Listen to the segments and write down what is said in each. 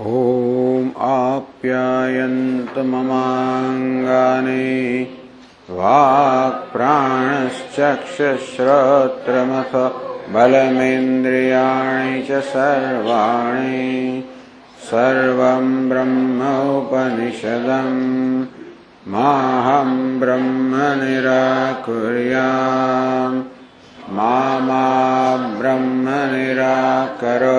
ॐ आप्यायन्तु ममाङ्गानि वाक्प्राणश्चक्षुश्रोत्रमथ बलमिन्द्रियाणि च सर्वाणि सर्वं ब्रह्म उपनिषदम् माहं ब्रह्म निराकुर्याम् मा ब्रह्म निराकरोत्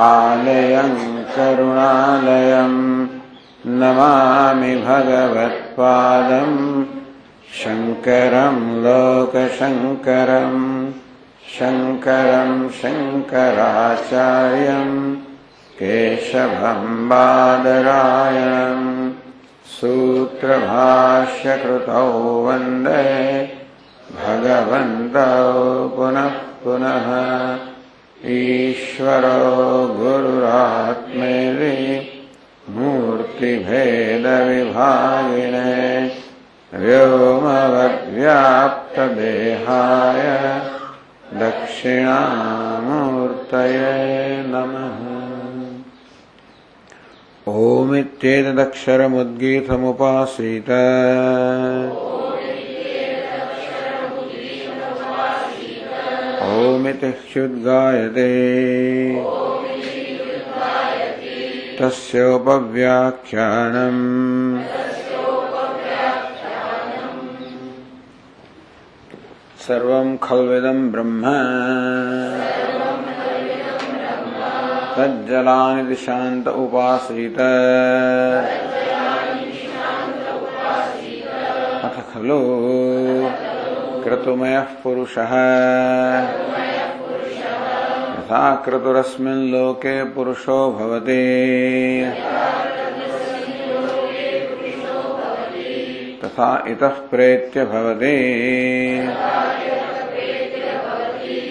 आलयं करुणालयं नमामि भगवत्पादं शङ्करं लोकशङ्करं शङ्करं शङ्कराचार्यं केशवं बादरायणं सूत्रभाष्यकृतौ वन्दे भगवन्तौ पुनः पुनः ईश्वरो गुरुरात्मेति मूर्तिभेदविभागिने व्योमवद्व्याप्तदेहाय दक्षिणामूर्तये नमः। ओमित्येतदक्षरमुद्गीतमुपासीत ओमिति ह्युद्गायते तस्योपव्याख्यानम्। सर्वं खल्विदं ब्रह्म। तज्जलानिति शान्त उपासीत। अथ खलु। क्रतुमयः पुरुषः यथा क्रतुरस्मिन् लोके पुरुषो भवति। तथा इतः प्रेत्य भवति।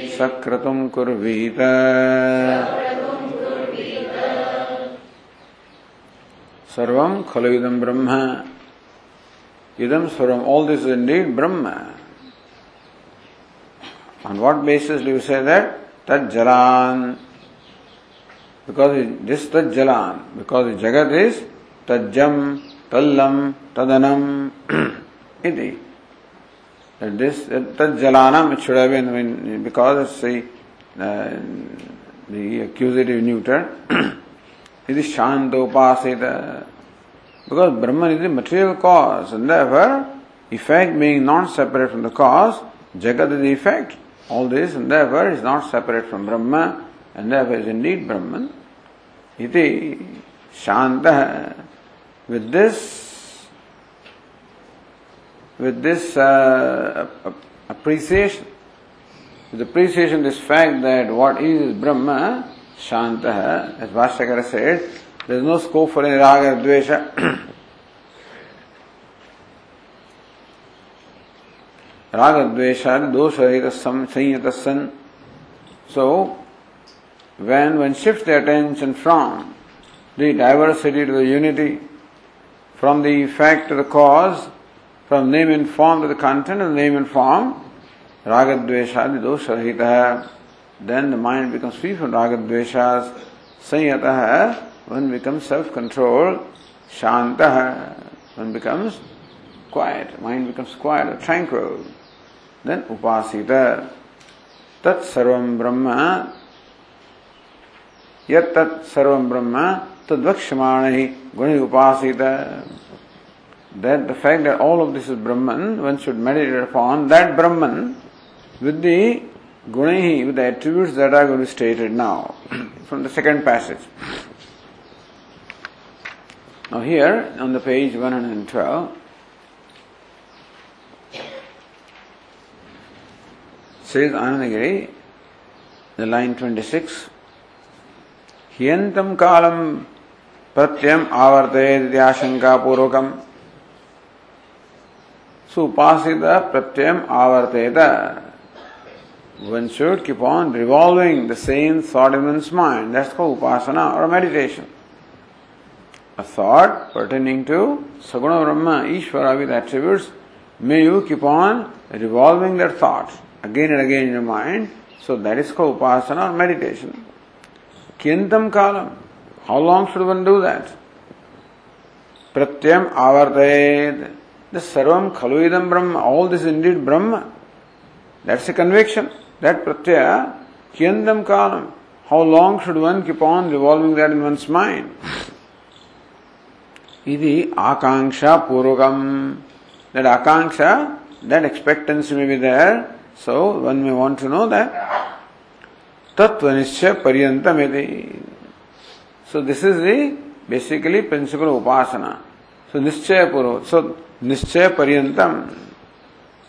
स क्रतुम् कुर्वीत। सर्वं खलु ब्रह्म। idam swaram, all this is indeed Brahma. On what basis do you say that? Tad jalan. Because this tad jalan, because jagat is tajjam, tallam, tadanam, iti. That this tad jalanam, it should have been, I mean, because it's the, uh, the accusative neuter, it is shantopasita. Because Brahman is the material cause, and therefore, effect being non separate from the cause, Jagat is the effect. All this, and therefore, is not separate from Brahma, and therefore is indeed Brahman. Iti Shanta. With this, with this uh, appreciation, with appreciation this fact that what is Brahma, Shanta, as Bhashyakara said, there is no scope for any raga dvesha. Raga dvesha dosha samsayata san. So, when one shifts the attention from the diversity to the unity, from the effect to the cause, from name and form to the content the name and form, raga dvesha dosha then the mind becomes free from raga dveshas, sanyata one becomes self-controlled, shanta, one becomes quiet, mind becomes quiet, tranquil. Then upasita, tat sarvam brahma, yat tat sarvam brahma, tad vakshamanahi guni upasita. That the fact that all of this is Brahman, one should meditate upon that Brahman with the gunahi, with the attributes that are going to be stated now from the second passage. Now here on the page 112, says Anandagiri, the line 26, कियंतम कालम प्रत्यम आवर्तयेद आशंका पूर्वकम सुपासित प्रत्यम आवर्तयेत one should keep on revolving the same thought in one's mind. That's called upasana or meditation. A thought pertaining to Saguna Brahma, Ishvara with attributes, may you keep on revolving that thought again and again in your mind. So that is called upasana or meditation. Kintam kalam. How long should one do that? Pratyam avartayed. The sarvam khaluidam Brahma. All this is indeed Brahma. That's a conviction. That pratyaya, kiyandam kalam. How long should one keep on revolving that in one's mind? Idi akanksha purvakam. That akanksha, that expectancy may be there. So one may want to know that. Tattvanischa paryantam So this is the basically principle of upasana. So nischaya purva. So nischaya.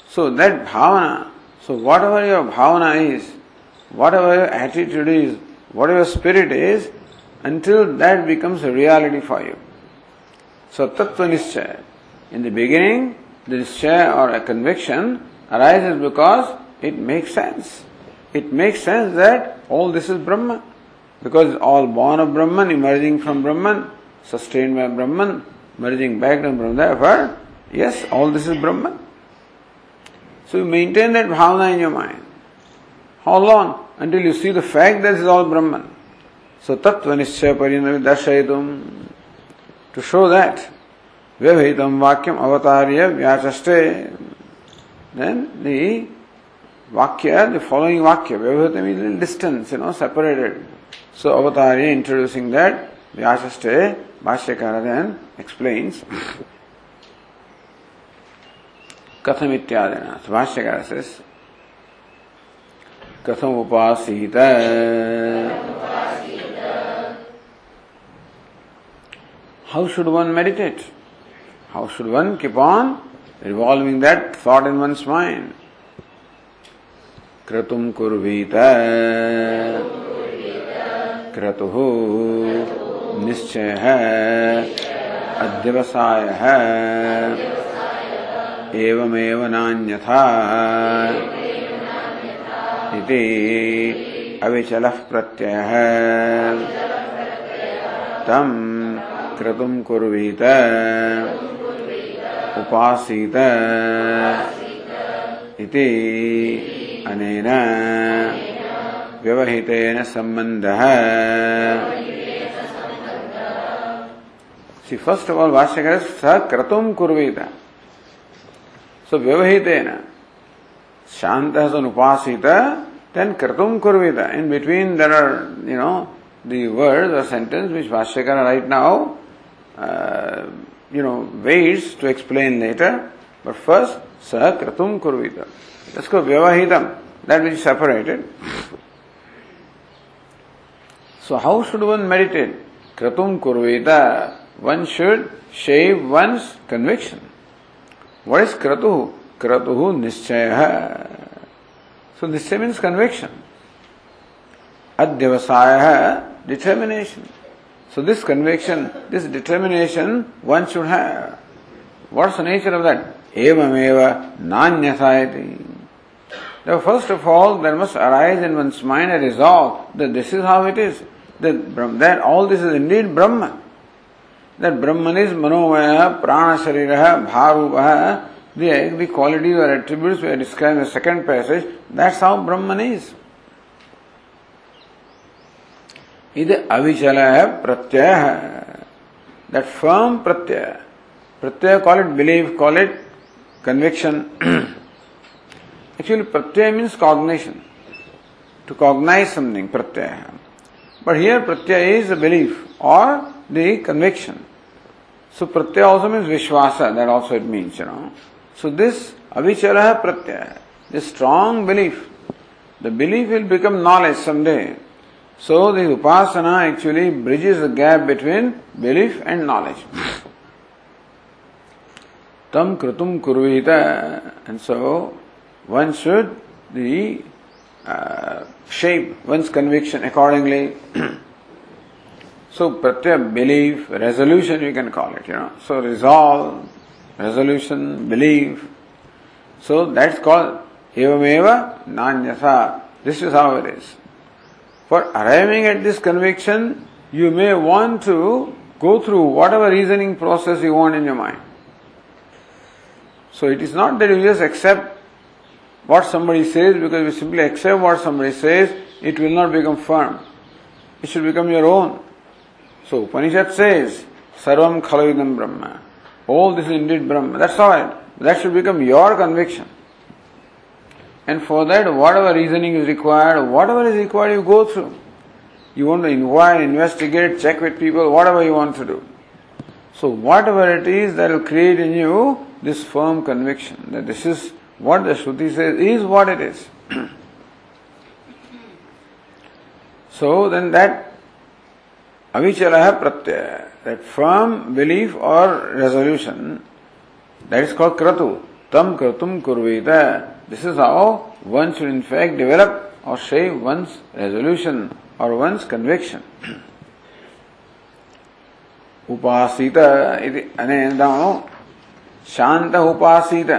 So that bhavana, so whatever your bhavana is, whatever your attitude is, whatever your spirit is, until that becomes a reality for you. So tattva. In the beginning, the nischaya or a conviction arises because it makes sense. It makes sense that all this is Brahman. Because all born of Brahman, emerging from Brahman, sustained by Brahman, merging back to Brahman. Therefore, yes, all this is Brahman. So you maintain that bhavana in your mind. How long? Until you see the fact that is all Brahman. So tattva nischaya parinami darshayitum. To show that, vyavhitam vakyam avatarya vyachaste. Then the Vakya, the following Vakya, Vyavatam means in distance, you know, separated. So Avatari introducing that, Vyasaste, Bhashyakara then explains कथम so bhashyakara says, katham upasita, how should one meditate? How should one keep on revolving that thought in one's mind? क्रतुम कुर्वीत क्रतु निश्चय है अध्यवसाय है एवमेव नान्यथा इति अविचलः प्रत्ययः तं क्रतुं कुर्वीत उपासीत इति अनेन व्यवहितेन संबंधः सी फ़र्स्ट ऑफ़ ऑल भाष्यकर स क्रतुम कुर्वीत सो व्यवहितेन शांत इज़ एन उपासित then kratum kurvita. In between there are, you know, the words or sentence which Bhashyakara right now uh, you know, waits to explain later. But first, Sa Kratum Kurvita. Let's go Vyavahitam, that which is separated. So how should one meditate? Kratum Kurvita. One should shave one's conviction. What is kratuhu? Kratuhu nischaya. So nischaya means conviction. Adyavasaya, determination. So this conviction, this determination one should have. What's the nature of that? Evameva nanyasayati. Now first of all, there must arise in one's mind a resolve that this is how it is. That, that all this is indeed Brahman. that Brahman is Manomaya, Prana Sharira, Bharupa, the, the qualities or attributes we are described in the second passage, that's how Brahman is. इति अविचलः प्रत्यय। That firm प्रत्यय। प्रत्यय call it believe call it conviction actually Pratyaya means cognition to cognise something Pratyaya. But here प्रत्यय is a belief और the conviction so प्रत्यय also means विश्वास that also it means you know so this Avichal Pratyaya this strong belief the belief will become knowledge someday So the upasana actually bridges the gap between belief and knowledge. Tam krutum kurvita, and so one should the uh, shape one's conviction accordingly. So pratyaya, belief, resolution you can call it, you know. So resolve, resolution, belief. So that's called evameva nanyasa. This is how it is. For arriving at this conviction, you may want to go through whatever reasoning process you want in your mind. So it is not that you just accept what somebody says because you simply accept what somebody says, it will not become firm. It should become your own. So Upanishad says, Sarvam Khalavidam Brahma. All this is indeed Brahma. That's all. That should become your conviction. And for that, whatever reasoning is required, whatever is required, you go through. You want to inquire, investigate, check with people, whatever you want to do. So, whatever it is that will create in you this firm conviction that this is what the Shruti says is what it is. so, then that avichalaha pratyaya, that firm belief or resolution, that is called kratu. Tam kratum kurvita. This is how one should in fact develop or shape one's resolution or one's conviction. उपासीत शांत उपासीत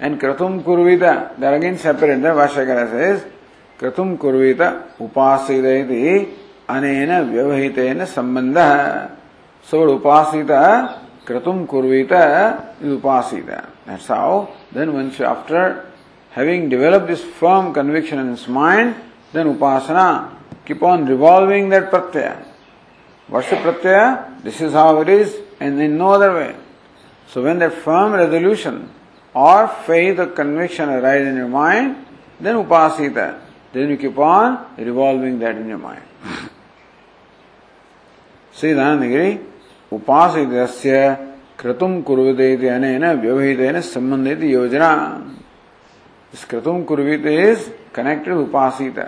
and क्रतुम कुर्वीत there again separate the क्रतुम कुर्वीत उपासीत अनेन व्यवहितेन संबंधः सो उपासीत क्रतुम कुर्वीत उपासीत That's how then once after having developed this firm conviction in his mind, then upasana, keep on revolving that pratyaya. What's the pratyaya? This is how it is and in no other way. So when that firm resolution or faith or conviction arise in your mind, then upasita. Then you keep on revolving that in your mind. श्रीदानगिरी उपासितस्य क्रतुम कृतुम कुरुते अनेन व्यवहितेन संबंधित योजना। कृतुम कुरुते is connected उपासित।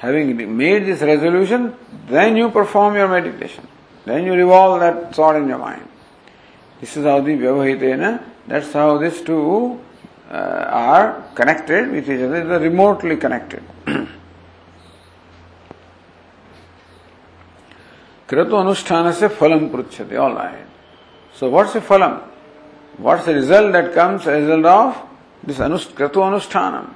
Having made this resolution then you perform your meditation then you revolve that thought in your mind this is how the व्यवहितेन that's how this two are connected with is other remotely connected कृत अनुष्ठान से फलम पृछते all right So what's the phalam? What's the result that comes as a result of this anust- kratu anushthanam?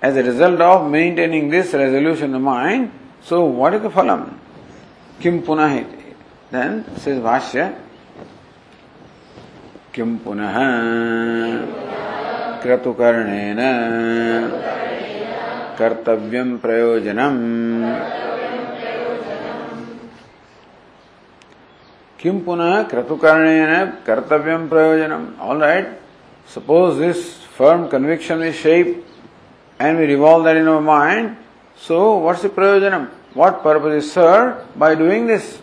As a result of maintaining this resolution of mind, so what is the phalam? Kim punahiti. Then says Bhashya, किम पुनः क्रतुकर्णेन कर्तव्यं प्रयोजनम् पुनः क्रतुकर्णेन कर्तव्यं प्रयोजनम् all right suppose this firm conviction is shape and we revolve that in our mind so what's the prayojanam what purpose is served by doing this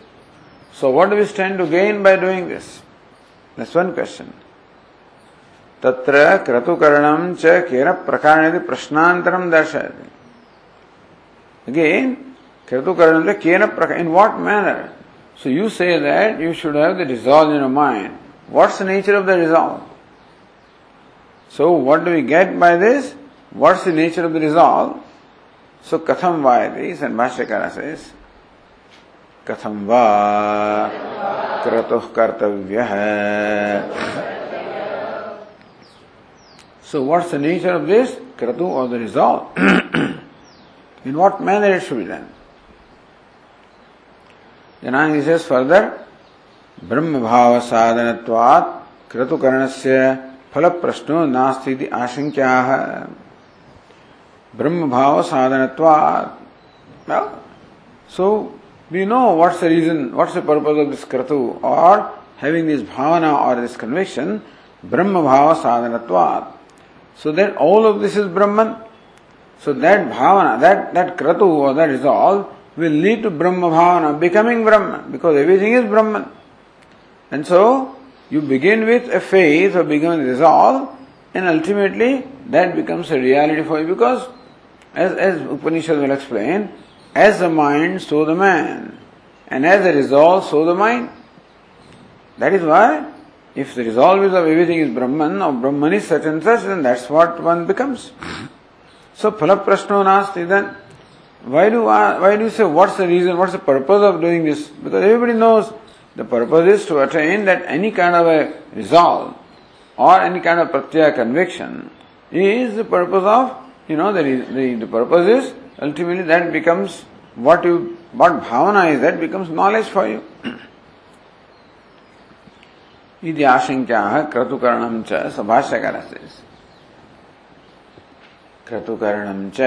so what do we stand to gain by doing this That's one question. तत्र क्रतुकरणं च केन प्रकारेण प्रश्नान्तरं दर्शयति Again, क्रतुकरणं च केन प्रकार in what manner? So you say that you should have the resolve in your mind. What's the nature of the resolve? So what do we get by this? What's the nature of the resolve? So katham vayati, and Bhashyakara says, katham va kratuh kartavya So what's the nature of this? Kratu or the resolve? in what manner it should be done? जनांग से further ब्रह्म भाव साधन क्रतुकर्ण से फल प्रश्नो नास्ती आशंक्या। ब्रह्म भाव साधन so we know what's reason what's the purpose of this क्रतु और हैविंग दिस भावना और दिस कन्वेक्शन ब्रह्म भाव साधन so that all of this is Brahman so that Bhavna that that क्रतु और that is all will lead to Brahma bhavana, becoming Brahman, because everything is Brahman. And so you begin with a faith or begin with resolve, and ultimately that becomes a reality for you because as, as Upanishad will explain, as the mind, so the man. And as the resolve, so the mind. That is why, if the resolve is of everything is Brahman, or Brahman is such and such, then that's what one becomes. So, phala prashno nasti then. Why do, why do you say what's the reason, what's the purpose of doing this? Because everybody knows the purpose is to attain that any kind of a resolve or any kind of pratyaya conviction is the purpose of, you know, the, the, the purpose is ultimately that becomes what you, what bhavana is, that becomes knowledge for you. इति आशंक्याः क्रतुकरणं च सभाष्यकारस्य क्रतुकर्णं च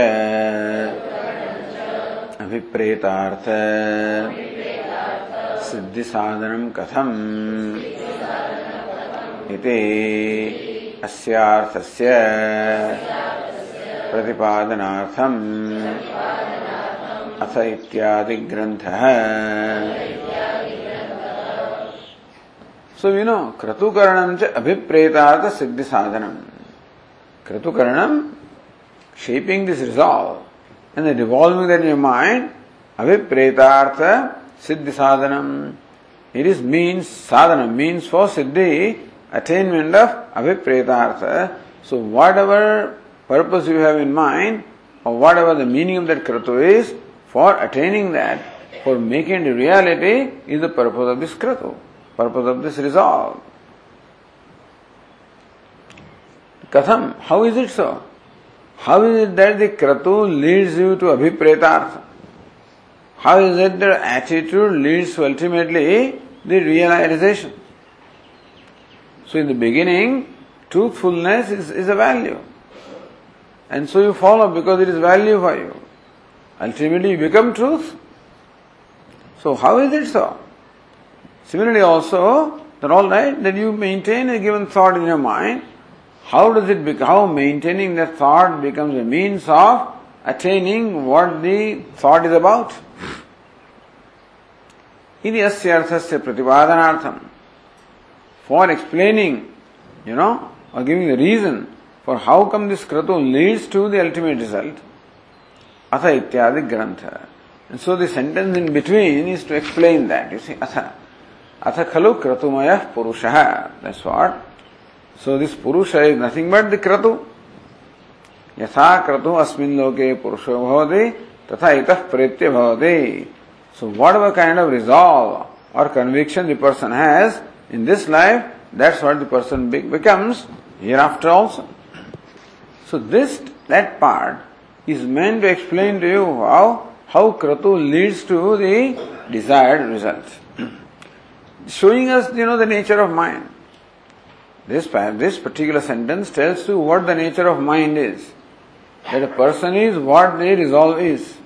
अभिप्रेतार्थ सिद्धिसाधनं कथम् इति अस्यार्थस्य प्रतिपादनार्थम् अथ इत्यादिग्रन्थः। So so, you you know know, च अभिप्रेतार्थ सिद्धिसाधनं क्रतुकर्णं Shaping this resolve and then revolving that in your mind, abhipretartha siddhi sadhanam. It is means, sadhana means for siddhi, attainment of abhipretartha. So whatever purpose you have in mind, or whatever the meaning of that kratu is, for attaining that, for making it reality, is the purpose of this kratu purpose of this resolve. Katham, how is it so? How is it that the kratu leads you to abhipretartha? How is it that attitude leads to ultimately the realization? So in the beginning, truthfulness is, is a value. And so you follow because it is value for you. Ultimately you become truth. So how is it so? Similarly also, that all right, that you maintain a given thought in your mind, how does it become, how maintaining that thought becomes a means of attaining what the thought is about? इति अस्य अर्थस्य प्रतिपादनार्थम for explaining, you know, or giving the reason for how come this kratu leads to the ultimate result, atha ityadi grantha. And so the sentence in between is to explain that. You see, atha. अथ खलु क्रतुमय पुरुष that's what so this पुरुष is nothing but the क्रतु यथा क्रतु अस्मिन् लोके पुरुषो भवति तथा इतः प्रेत्य भवति so whatever kind of resolve और conviction the person has in this life that's what the person becomes hereafter also so this that part is meant to explain to you how how kratu leads to the desired result showing us, you know, the nature of mind. This, this particular sentence tells you what the nature of mind is. That a person is what the resolve is.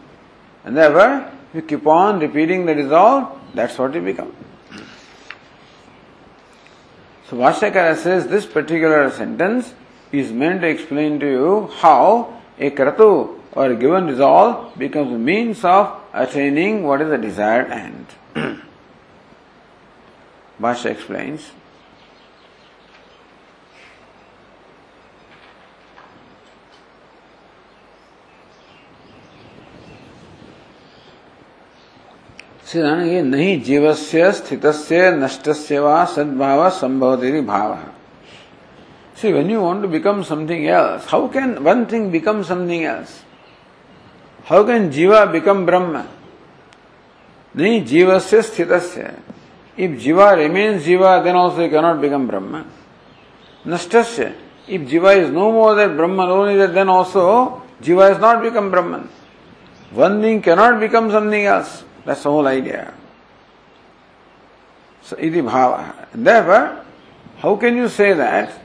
And therefore, you keep on repeating the resolve, that's what you become. So Bhashyakara says this particular sentence is meant to explain to you how a kratu or a given resolve becomes a means of attaining what is the desired end. Bhasha explains. सिद्धांत ये नहीं जीवस्य, स्थितस्य, नष्टस्य वा सद्भाव तेरी भाव। See when you want to become something else how can one thing become something else how can jiva become Brahma नहीं जीव से स्थित if jiva remain jiva then also you cannot become Brahma नष्ट if jiva is no more that Brahman only then also jiva is not become Brahma one thing cannot become something else That's the whole idea. So, iti bhava. Therefore, how can you say that?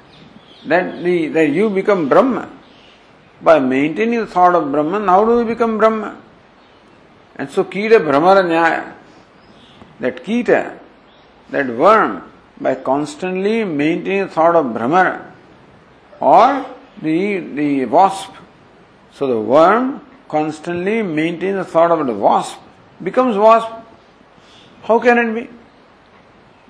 That, the, that you become Brahman? By maintaining the thought of Brahman, how do you become Brahman? And so, Kita Bhramara Nyaya. That Kita, that worm by constantly maintaining the thought of Brahmana or the, the wasp. So the worm constantly maintains the thought of the wasp, becomes wasp. How can it be?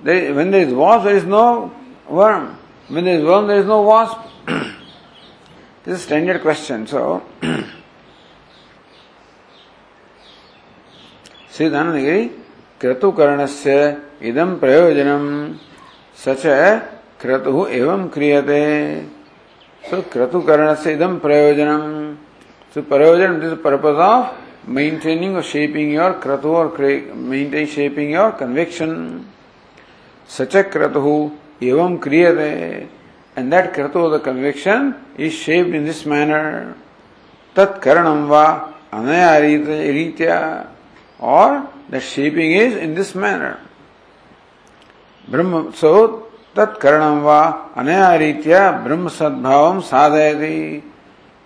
There, when there is wasp, there is no worm. When there is worm, there is no wasp. this is a standard question. So, Siddhanandagiri, Kratukaranasya इदम प्रयोजनम सच क्रतु एवं क्रियते सो क्रतुकरण से इदम प्रयोजनम so प्रयोजन this purpose of maintaining or shaping your kratu or maintaining shaping your conviction. Sacha kratu evam kriyate. And that kratu, the conviction, is shaped in this manner. Tat karanam va anaya ritya. Or the shaping is in this manner. Brahma, so tat karanam va ritya brahma sadbhavam sadhayati.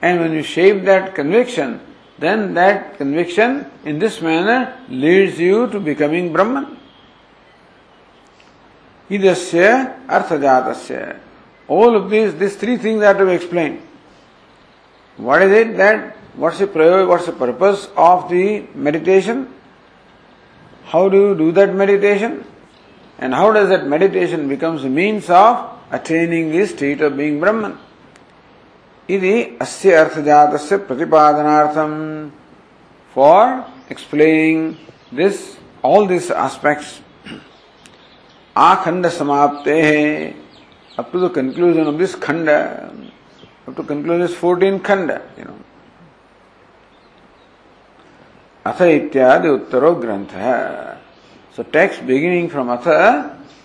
And when you shape that conviction, then that conviction in this manner leads you to becoming Brahman. Idasya arthajatasya. All of these, these three things are to be explained. What is it that, what's the what's the purpose of the meditation? How do you do that meditation? And how does that meditation becomes the means of attaining the state of being Brahman? इति अस्य अर्थजातस्य प्रतिपादनार्थम। For explaining this all this aspects आखंड समाप्ते हैं। Up to the conclusion of this खंड up to conclusion this 14 खंड you know अथ इत्यादि उत्तरो ग्रंथ। है सो टेक्स्ट बिगिनिंग फ्रॉम अथ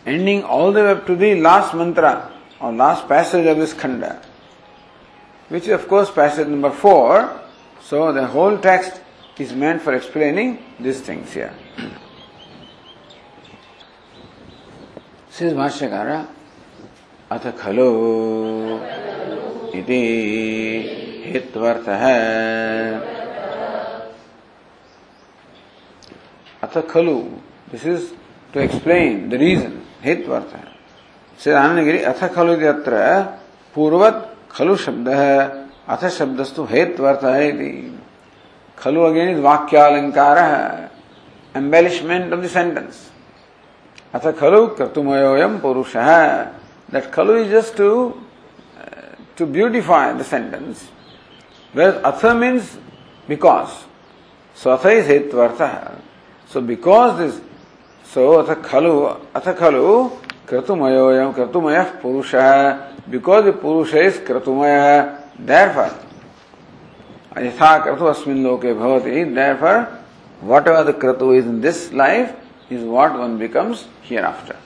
ending all the way up to the last mantra और लास्ट पैसेज ऑफ़ दिस खंड। which is of course passage number 4. So the whole text is meant for explaining these things here. Says Bhashyakara, अथ खलु इति हेत्वर्थः अथ खलु this is to explain the reason हेत्वर्थः Shri Anandagiri अथ खलु इति अत्र पूर्वत खलु शब्द है अथ शब्दस्तु हेत्वर्थ है खलु अगेन इज़ वाक्यालंकार एम्बेलिशमेंट ऑफ़ द सेंटेंस अथ खलु क्रतुमयोयम पुरुष। है दैट खलु is just to to beautify the sentence where अथ मीन्स बिकॉज़ सो अथ इज़ हेत्वर्थ सो बिकॉज़ दिस सो अथ खलु अथ खलु क्रतुमय पुरुष है because the Purusha is Kratumaya, therefore, Yatha Kratu Asmin Loke Bhavati, therefore, whatever the Kratu is in this life is what one becomes hereafter.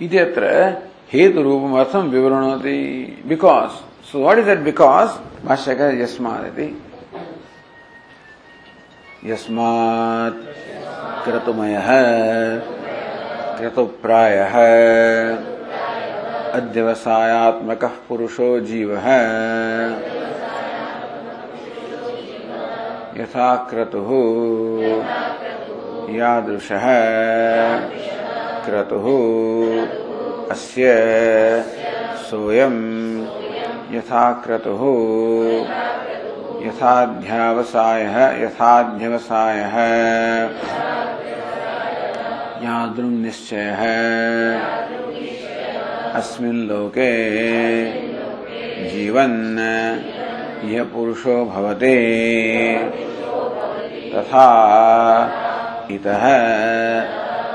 इत्यत्र हेतु रूपमर्थम विवरणति because so what is that because भाष्यकर यस्मादिति यस्मात् क्रतुमयः क्रतुप्राय अध्यवसायात्मक पुरुषो जीव। यथा क्रतु यादृश क्रतु अस्य सोयम यथा क्रतु यथाध्यावसाय, यथाध्यवसाय। यादृंग निश्चय। अस्मिन् लोके जीवन यह पुरुषो भवते। तथा इतः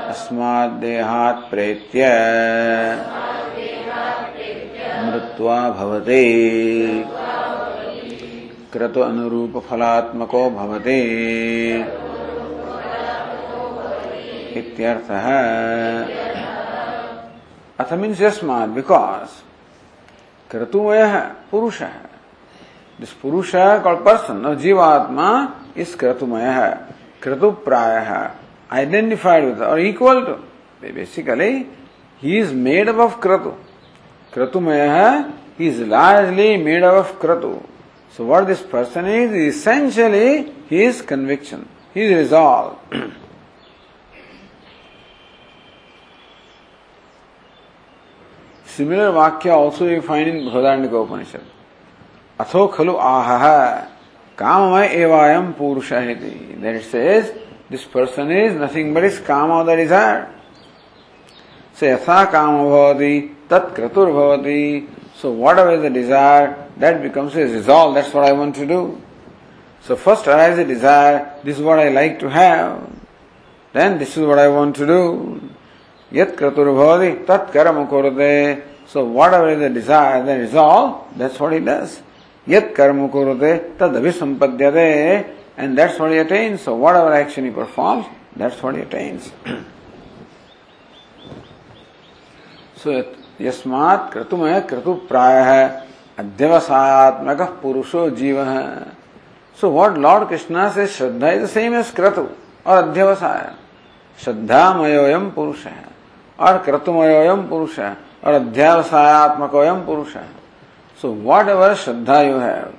अस्माद्देहात् प्रेत्य मृत्वा भवते। क्रतु अनुरूप फलात्मको भवते। इत्यर्थः अथ मीन्स यस्मा बिकॉज़ क्रतु है पुरुष। है दिस पुरुष है कॉल पर्सन और जीवात्मा इस क्रतुमय। है क्रतु प्राय है आइडेंटिफाइड विद और equal to basically he is made up of क्रतु। क्रतुमय है he is largely made up of Kratu. So what this person is essentially his conviction his resolve Similar Vakya also you find in Brihadaranyaka Upanishad. Atho khalu ahaha kamamay evayam purushahiti. Then it says, this person is nothing but his kama, the desire. So yatha kama bhavati, tat kratur bhavati. So whatever the desire, that becomes his resolve. That's what I want to do. So first arises a desire, this is what I like to have. Then this is what I want to do. Yat kratur tat karama kurade. So whatever is the desire, the resolve, that's what he does. Yet karma kurute tad abhisampadhyate and that's what he attains. So whatever action he performs, that's what he attains. so यस्मात् क्रतुमय क्रतु प्राय है अध्यवसायत्मक पुरुषो जीव। है सो what Lord Krishna से shraddha is same as kratu और अध्यवसाय श्रद्धा मयोयम पुरुष है और क्रतुमयोयम पुरुष है और अध्यावसायात्मकोयम पुरुष है so whatever Shraddha you have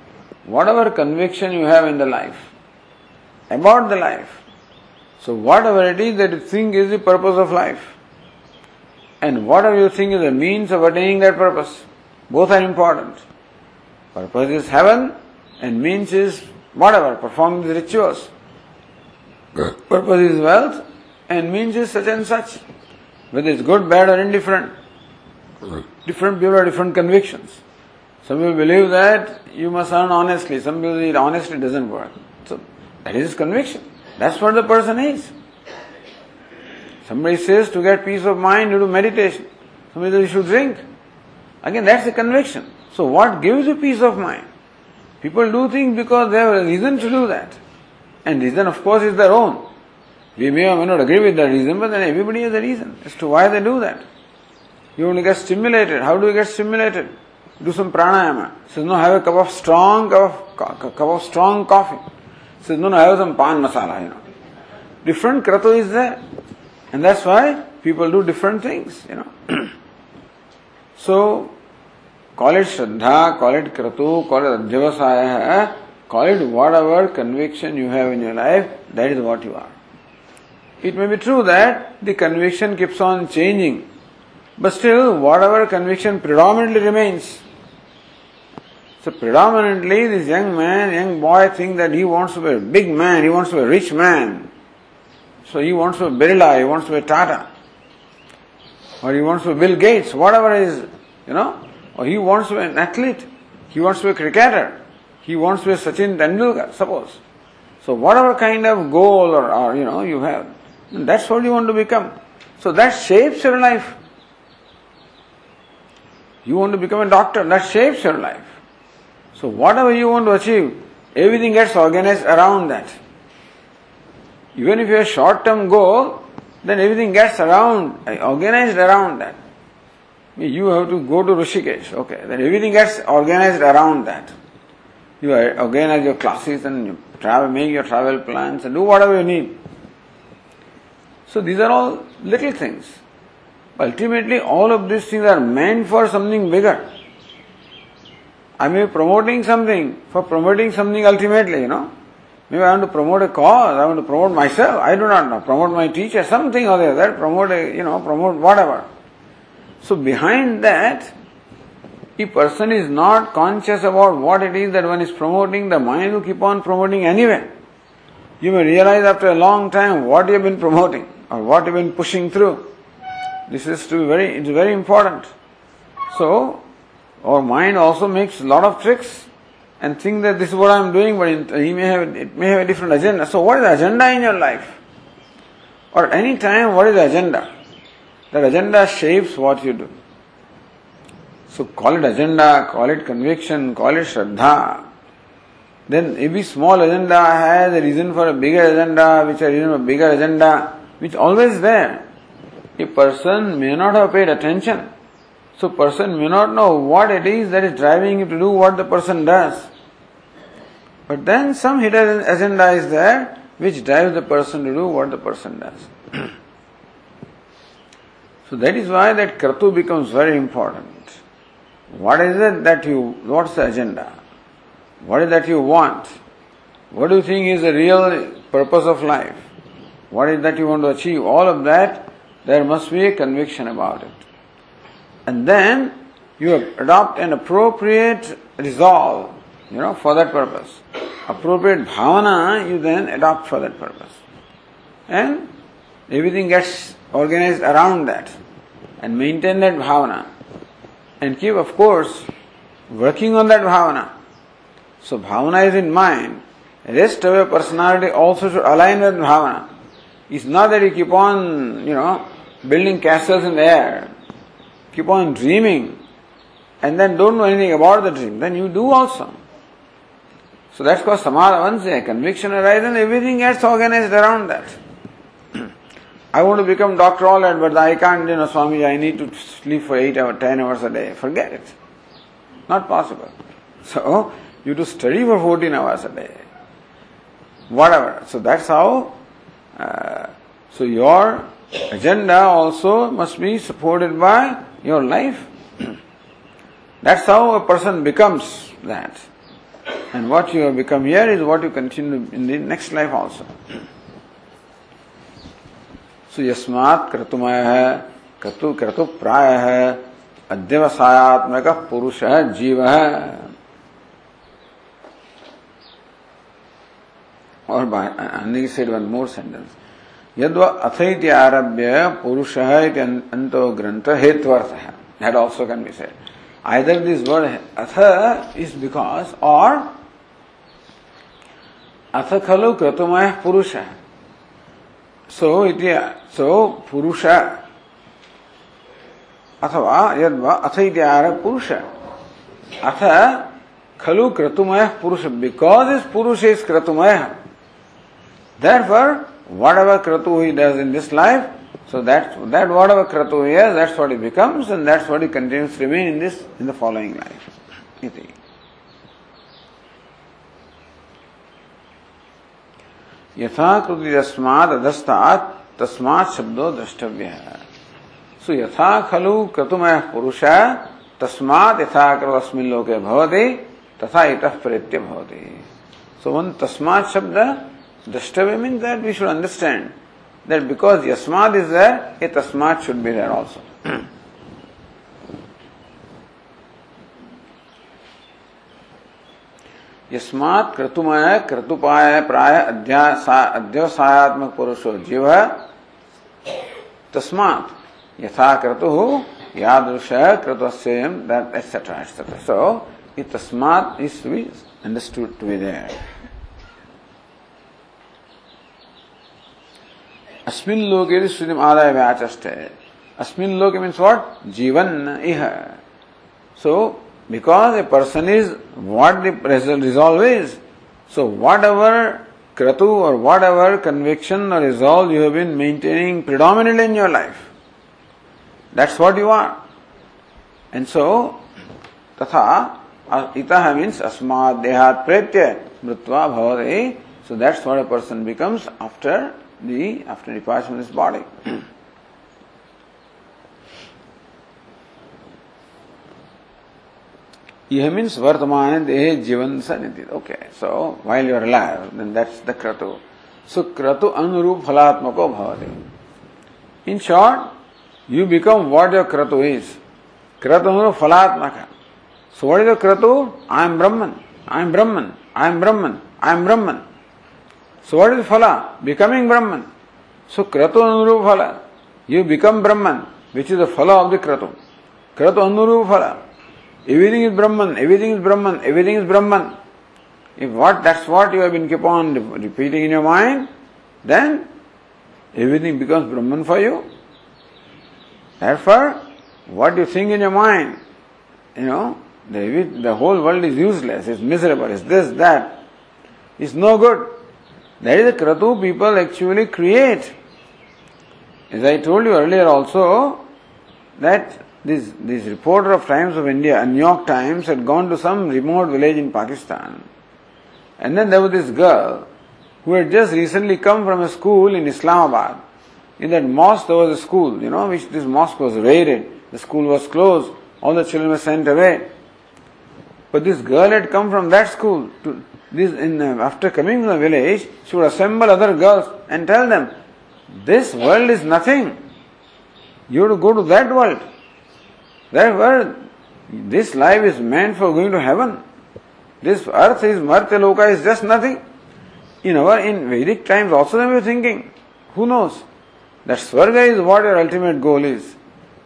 whatever conviction you have in the life about the life so whatever it is that thing is the purpose of life and whatever you thing is the means of attaining that purpose both are important Purpose is heaven and means is whatever, performing the rituals. Purpose is wealth and means is such and such. Whether it's good, bad or indifferent. Different people have different convictions. Some people believe that you must earn honestly. Some people believe honestly doesn't work. So that is his conviction. That's what the person is. Somebody says to get peace of mind, you do meditation. Somebody says you should drink. Again, that's a conviction. So what gives you peace of mind? People do things because they have a reason to do that. And reason, of course, is their own. We may or may not agree with that reason, but then everybody has a reason as to why they do that. You want to get stimulated. How do you get stimulated? Do some pranayama. Says, no, have a cup of strong cup of, cup of strong coffee. Says, no, no, have some pan masala, you know. Different kratu is there. And that's why people do different things, you know. so, call it Shraddha, call it Kratu, call it Adhyavasaya, call it whatever conviction you have in your life, that is what you are. It may be true that the conviction keeps on changing, but still, whatever conviction predominantly remains. So, predominantly, this young man, young boy, thinks that he wants to be a big man, he wants to be a rich man. So he wants to be Birla, he wants to be a Tata, or he wants to be Bill Gates, whatever is, you know, or he wants to be an athlete, he wants to be a cricketer, he wants to be a Sachin Tendulkar, suppose. So whatever kind of goal or, or you know you have, that's what you want to become. So that shapes your life. You want to become a doctor, that shapes your life. So whatever you want to achieve, everything gets organized around that. Even if you have short term goal, then everything gets around, organized around that. You have to go to Rishikesh, okay, then everything gets organized around that. You organize your classes and you travel, make your travel plans and do whatever you need. So these are all little things. Ultimately, all of these things are meant for something bigger. I may be promoting something for promoting something ultimately, you know. Maybe I want to promote a cause, I want to promote myself, I do not know, promote my teacher, something or the other, promote a, you know, promote whatever. So behind that, a person is not conscious about what it is that one is promoting, the mind will keep on promoting anyway. You may realize after a long time what you have been promoting or what you have been pushing through. This is to be very, it's very important. So, our mind also makes a lot of tricks and think that this is what I am doing, but he may have it may have a different agenda. So, what is the agenda in your life? Or any time, what is the agenda? That agenda shapes what you do. So, call it agenda, call it conviction, call it shraddha. Then every small agenda has a reason for a bigger agenda, which a reason for a bigger agenda, which always there. A person may not have paid attention. So person may not know what it is that is driving him to do what the person does. But then some hidden agenda is there which drives the person to do what the person does. so that is why that kratu becomes very important. What is it that you, what's the agenda? What is that you want? What do you think is the real purpose of life? What is that you want to achieve? All of that, there must be a conviction about it. And then you adopt an appropriate resolve you know, for that purpose. Appropriate bhavana you then adopt for that purpose. And everything gets organized around that and maintain that bhavana and keep, of course, working on that bhavana. So bhavana is in mind. Rest of your personality also should align with bhavana. It's not that you keep on, you know, building castles in the air, keep on dreaming, and then don't know anything about the dream. Then you do also. So that's called samadhi. Once a conviction arises, and everything gets organized around that. I want to become doctor all that, but I can't, you know, Swami, I need to sleep for 8 hours, 10 hours a day. Forget it. Not possible. So, you to study for 14 hours a day. Whatever. So that's how, uh, so your agenda also must be supported by your life. That's how a person becomes that. And what you have become here is what you continue in the next life also. सुयस्मात् कृतुमय है कृतु कृतु प्राय है अध्यवसायात्मक पुरुष है जीव है और ending said one more sentence यद्वा अथ आरभ्य पुरुष है अंतो ग्रंथ हेत्वर्थ है that also can be said either this word अथ इज़ बिकॉज़ और अथ खलु कृतुमय पुरुष। है सो इति, सो पुरुष। अथवा यद् अथ इति आर पुरुष। अथ खलु क्रतुमय पुरुष। बिकॉज़ इज़ पुरुष इज़ क्रतुमय। Therefore whatever Kratu he does in this life so that that whatever Kratu he that's what he becomes and that's what he continues remain in this in the following life इति। यथा कृति अस्माद अधस्तात्, तस्मात शब्दो द्रष्टव्य। सो यथा खलु क्रतुमय पुरुष, तस्मात यथा अस्मिन लोके भवति, तथा इत प्रेत्य भवति। सो वन तस्मात शब्द द्रष्टव्य mean that we should understand that because यस्मात is there a तस्मात शुड बी देयर आल्सो यस्मात् क्रतुमय, क्रतुपाय, प्राय अध्यवसायत्मक पुरुषो जीव। तस्मात् यथा क्रतु यादृश क्रतुस्यम that etcetera etcetera so it tasmat is to be understood to be there. अस्मिन लोके श्रुतिम आदाय व्याचष्ट अस्मिन लोके मीन्स व्हाट जीवन इह। So Because a person is what the resolve is. So whatever kratu or whatever conviction or resolve you have been maintaining predominantly in your life, that's what you are. And so, tatha itaha means asmad dehat pretya mritva. So that's what a person becomes after the after departure from this body. यह means वर्तमान देह जीवन स निधि okay so while your live then that's the Kratu so क्रतु अनुरूप फलात्मको भवति। In short you become what your Kratu is क्रतु हो फलात्मक so what is your Kratu I am Brahman I am Brahman I am Brahman I am Brahman so what is फला becoming ब्रह्मन so क्रतु अनुरूप फला you become Brahman which is the फला of the क्रतु क्रतु अनुरूप फला Everything is Brahman, everything is Brahman, everything is Brahman. If what that's what you have been keep on repeating in your mind, then everything becomes Brahman for you. Therefore, what you think in your mind, you know, the, the whole world is useless, it's miserable, it's this, that. It's no good. That is the kratu people actually create. As I told you earlier also, that this, this reporter of Times of India, and New York Times, had gone to some remote village in Pakistan. And then there was this girl who had just recently come from a school in Islamabad. In that mosque there was a school, you know, which this mosque was raided. The school was closed. All the children were sent away. But this girl had come from that school. To this, in, uh, after coming from the village, she would assemble other girls and tell them, this world is nothing. You have to go to that world. Therefore, this life is meant for going to heaven. This earth is Martyaloka is just nothing. In our in Vedic times also they were thinking, who knows? That Swarga is what your ultimate goal is.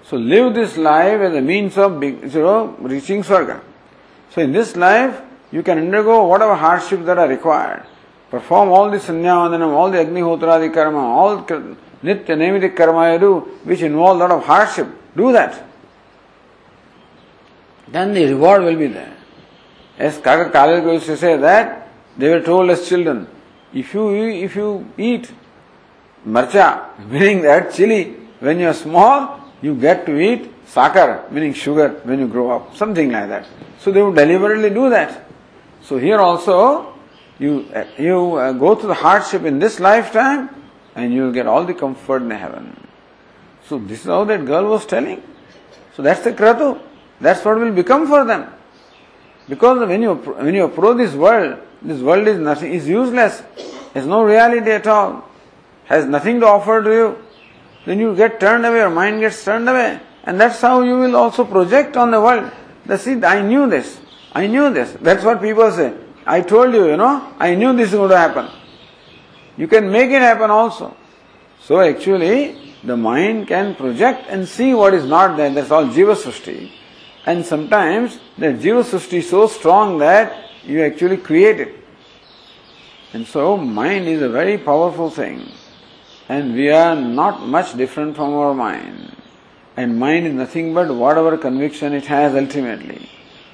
So live this life as a means of you know, reaching Swarga. So in this life, you can undergo whatever hardships that are required. Perform all the sandhyavandanam, all the agnihotradi karma, all nitya nemitik karma you do, which involve a lot of hardship. Do that then the reward will be there. As Kaka Kalil used to say that They were told as children, if you, if you eat marcha, meaning that chili, when you are small, you get to eat sakar, meaning sugar, when you grow up. Something like that. So they would deliberately do that. So here also, you, you uh, go through the hardship in this lifetime and you will get all the comfort in heaven. So this is how that girl was telling. So that's the kratu. That's what will become for them. Because when you when you approach this world, this world is nothing is useless, has no reality at all, has nothing to offer to you. Then you get turned away, your mind gets turned away, and that's how you will also project on the world. That's it. I knew this. I knew this. That's what people say. I told you, you know, I knew this is going to happen. You can make it happen also. So actually, the mind can project and see what is not there. That's all Jiva Srishti. And sometimes the Jiva Srishti is so strong that you actually create it. And so mind is a very powerful thing. And we are not much different from our mind. And mind is nothing but whatever conviction it has ultimately.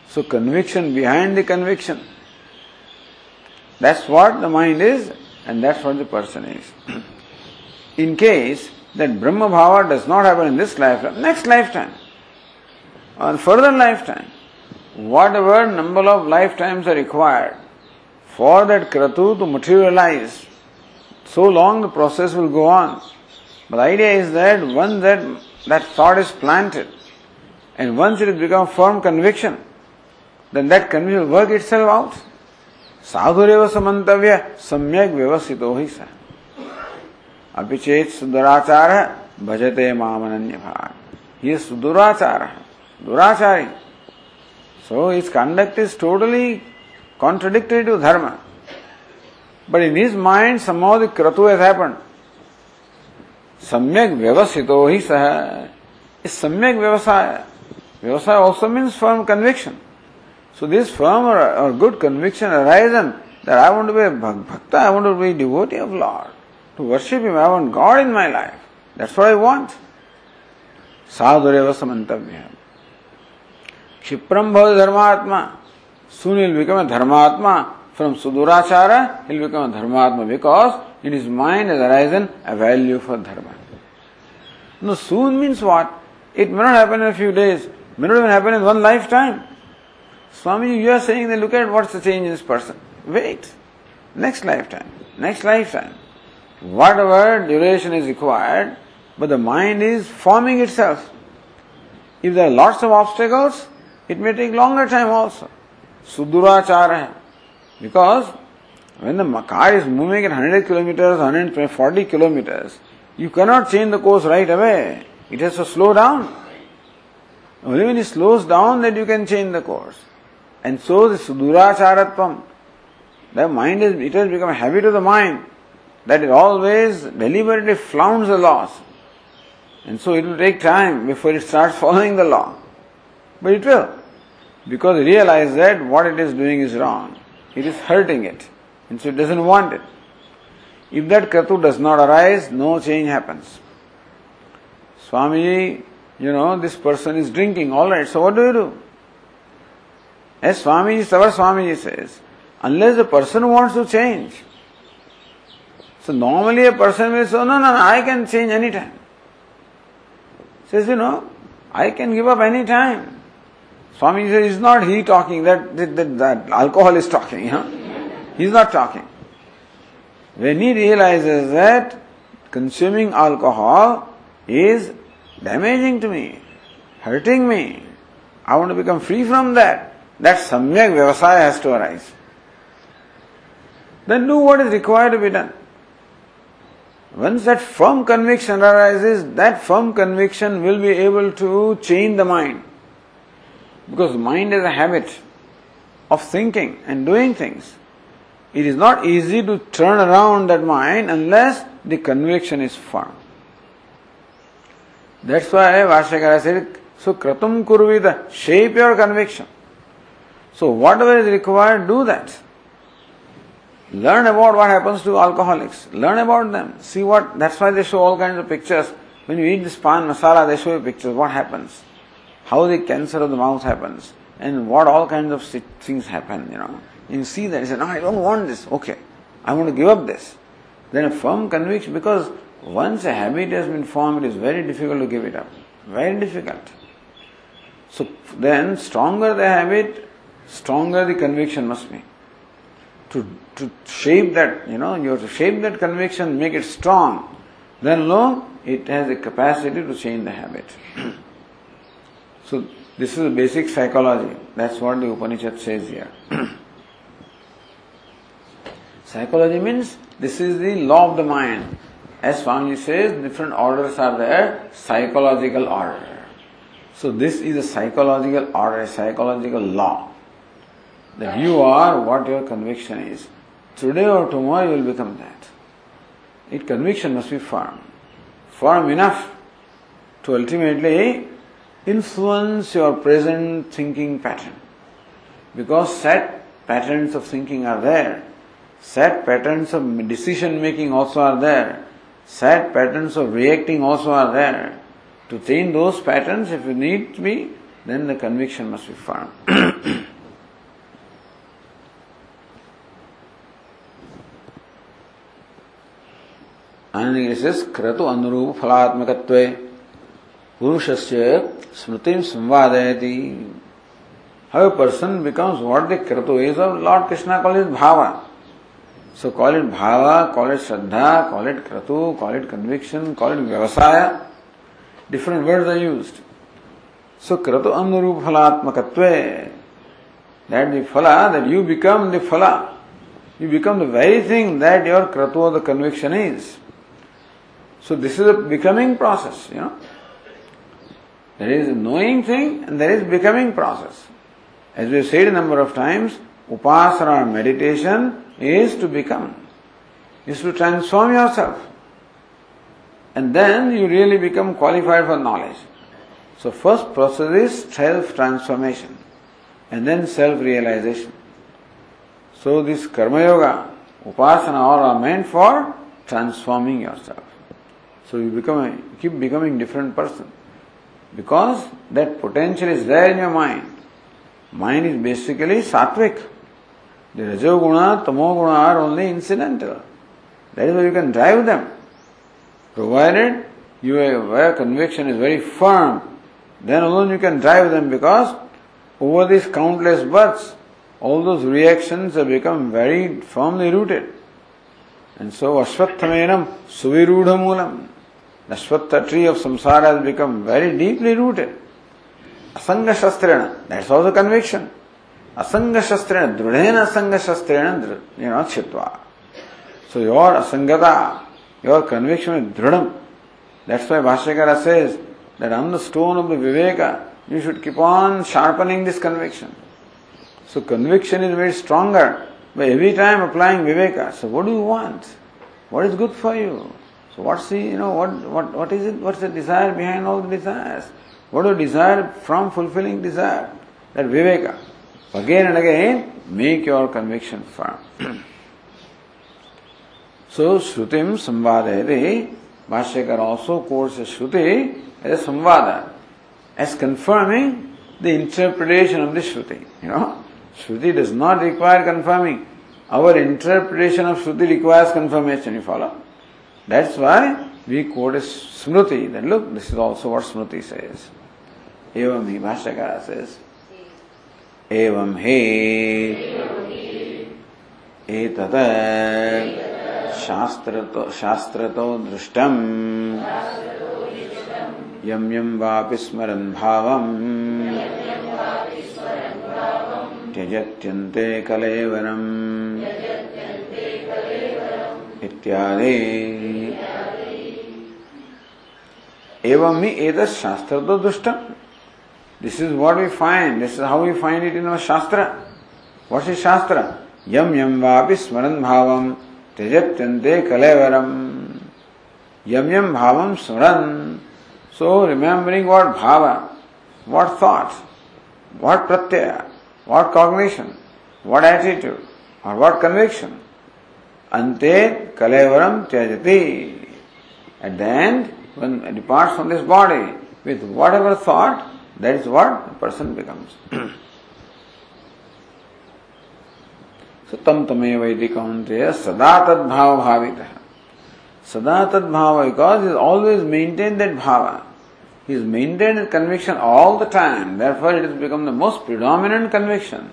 So conviction behind the conviction. That's what the mind is and that's what the person is. In case that Brahma Bhava does not happen in this lifetime, next lifetime, or further lifetime, whatever number of lifetimes are required for that kratu to materialize, so long the process will go on. But the idea is that once that, that thought is planted, and once it has become firm conviction, then that conviction will work itself out. साधुरेव समन्तव्य सम्यक व्यवस्थितो ही स अपिचेत सुदुराचार भजते मामनन्य भाग ये सुदुराचार है Durachari. So his conduct is totally contradictory to dharma. But in his mind, somehow the kratu has happened. Vyavasito hi saha is samyak vyavasaya. Vyavasaya also means firm conviction. So this firm or, or good conviction arisen that I want to be a bhakta, I want to be a devotee of Lord, to worship Him, I want God in my life. That's what I want. Sadhureva samantavya. Kshipram bhava dharmatma. Soon he'll become a dharmatma. From sudurachara, he'll become a dharmatma because in his mind has arisen a value for dharma. No, soon means what? It may not happen in a few days, may not even happen in one lifetime. Swami, you are saying that look at what's the change in this person. Wait. Next lifetime. Next lifetime. Whatever duration is required, but the mind is forming itself. If there are lots of obstacles, it may take longer time also. Sudurachara. Because when the car is moving at 100 kilometers, 140 kilometers, you cannot change the course right away. It has to slow down. Only when it slows down that you can change the course. And so the suduracharatvam, the mind is, it has become a habit of the mind that it always deliberately flaunts the laws. And so it will take time before it starts following the law. But it will. Because it that what it is doing is wrong. It is hurting it. And so it doesn't want it. If that kratu does not arise, no change happens. Swamiji, you know, this person is drinking, alright, so what do you do? As Swamiji, our Swamiji says, unless the person wants to change. So normally a person will say, no, no, no, I can change anytime. Says, you know, I can give up any time. Swami says, it's not he talking, that, that, that alcohol is talking. Huh? He's not talking. When he realizes that consuming alcohol is damaging to me, hurting me, I want to become free from that, that samyak vyavasaya has to arise. Then do what is required to be done. Once that firm conviction arises, that firm conviction will be able to change the mind. Because mind is a habit of thinking and doing things. It is not easy to turn around that mind unless the conviction is firm. That's why Bhashyakara said, so kratum kurvida, shape your conviction. So whatever is required, do that. Learn about what happens to alcoholics. Learn about them. See what, that's why they show all kinds of pictures. When you eat this pan masala, they show you pictures, what happens how the cancer of the mouth happens and what all kinds of things happen, you know. You see that, you say, no, I don't want this. Okay, I want to give up this. Then a firm conviction, because once a habit has been formed, it is very difficult to give it up. Very difficult. So then, stronger the habit, stronger the conviction must be. To, to shape that, you know, you have to shape that conviction, make it strong. Then, lo, it has the capacity to change the habit. so, this is basic psychology. That's what the Upanishad says here. psychology means this is the law of the mind. As Swami says, different orders are there, psychological order. So this is a psychological order, a psychological law. That you are what your conviction is. Today or tomorrow you will become that. It conviction must be firm. Firm enough to ultimately influence your present thinking pattern. Because set patterns of thinking are there. Set patterns of decision making also are there. Set patterns of reacting also are there. To change those patterns, if you need to be, then the conviction must be firm. Says, kratu anurup phalatmakatve पुरुष से स्मृति संवादयती। हर person becomes what they kratu is of Lord Krishna college bhava so call it bhava call it shraddha call it kratu call it conviction call it vyavasaya different word are use so kratu अनुरूप फलात्मक that the phala that you become the phala you become the very thing that your kratu the conviction is so this is a becoming process you know There is a knowing thing and there is becoming process. As we have said a number of times, upasana meditation is to become, is to transform yourself. And then you really become qualified for knowledge. So first process is self-transformation and then self-realization. So this karma yoga, upasana all are meant for transforming yourself. So you become a, keep becoming different person. Because that potential is there in your mind. Mind is basically sattvic. The rajoguna, tamoguna are only incidental. That is why you can drive them. Provided your conviction is very firm, then alone you can drive them because over these countless births, all those reactions have become very firmly rooted. And so Ashwatthamenam Suvirudha Moolam. The Ashwattha tree of samsara has become very deeply rooted. Asanga Shastrena, that's also conviction. Asanga Shastrena, Drudhena Asanga Shastrena, you know, Chitva. So your Asangata, your conviction is Drudham. That's why Bhashyakara says that on the stone of the Viveka, you should keep on sharpening this conviction. So conviction is very stronger by every time applying Viveka. So what do you want? What is good for you? So what's the, you know, what, what, what is it, what's the desire behind all the desires? What do you desire from fulfilling desire? That viveka. Again and again, make your conviction firm. so, Shrutim Samvadayate, Bhashyakar also quotes Shruti as a Samvada, as confirming the interpretation of the Shruti. You know, Shruti does not require confirming. Our interpretation of Shruti requires confirmation, you follow? That's why we quote Smriti. Then look, this is also what Smriti says. Evam hi, Bhashyakara says. Evam hi. एतत् शास्त्रतो शास्त्रतो दृष्टम् यं यं वापि स्मरन् भावम् त्यजत्यन्ते कलेवरम् इत्यादि। एवं ही एतत् शास्त्र तो दुष्टम this is what we find this is how we find it in our शास्त्र। व्हाट इज़ शास्त्र? यम यम वापि स्मरण भावम त्यजत्यन्ते कलेवरम। यम यम भावम स्मरण सो रिमेम्बरिंग व्हाट भाव व्हाट थॉट व्हाट प्रत्यय व्हाट कॉग्निशन व्हाट एटीट्यूड और what conviction Ante kalevaram tyajati. At the end, when departs from this body with whatever thought, that is what the person becomes. So tam tame vaiti kaunteya sada tad bhava bhavita. Sada tad bhava because he has always maintained that bhava. He has maintained his conviction all the time. Therefore it has become the most predominant conviction.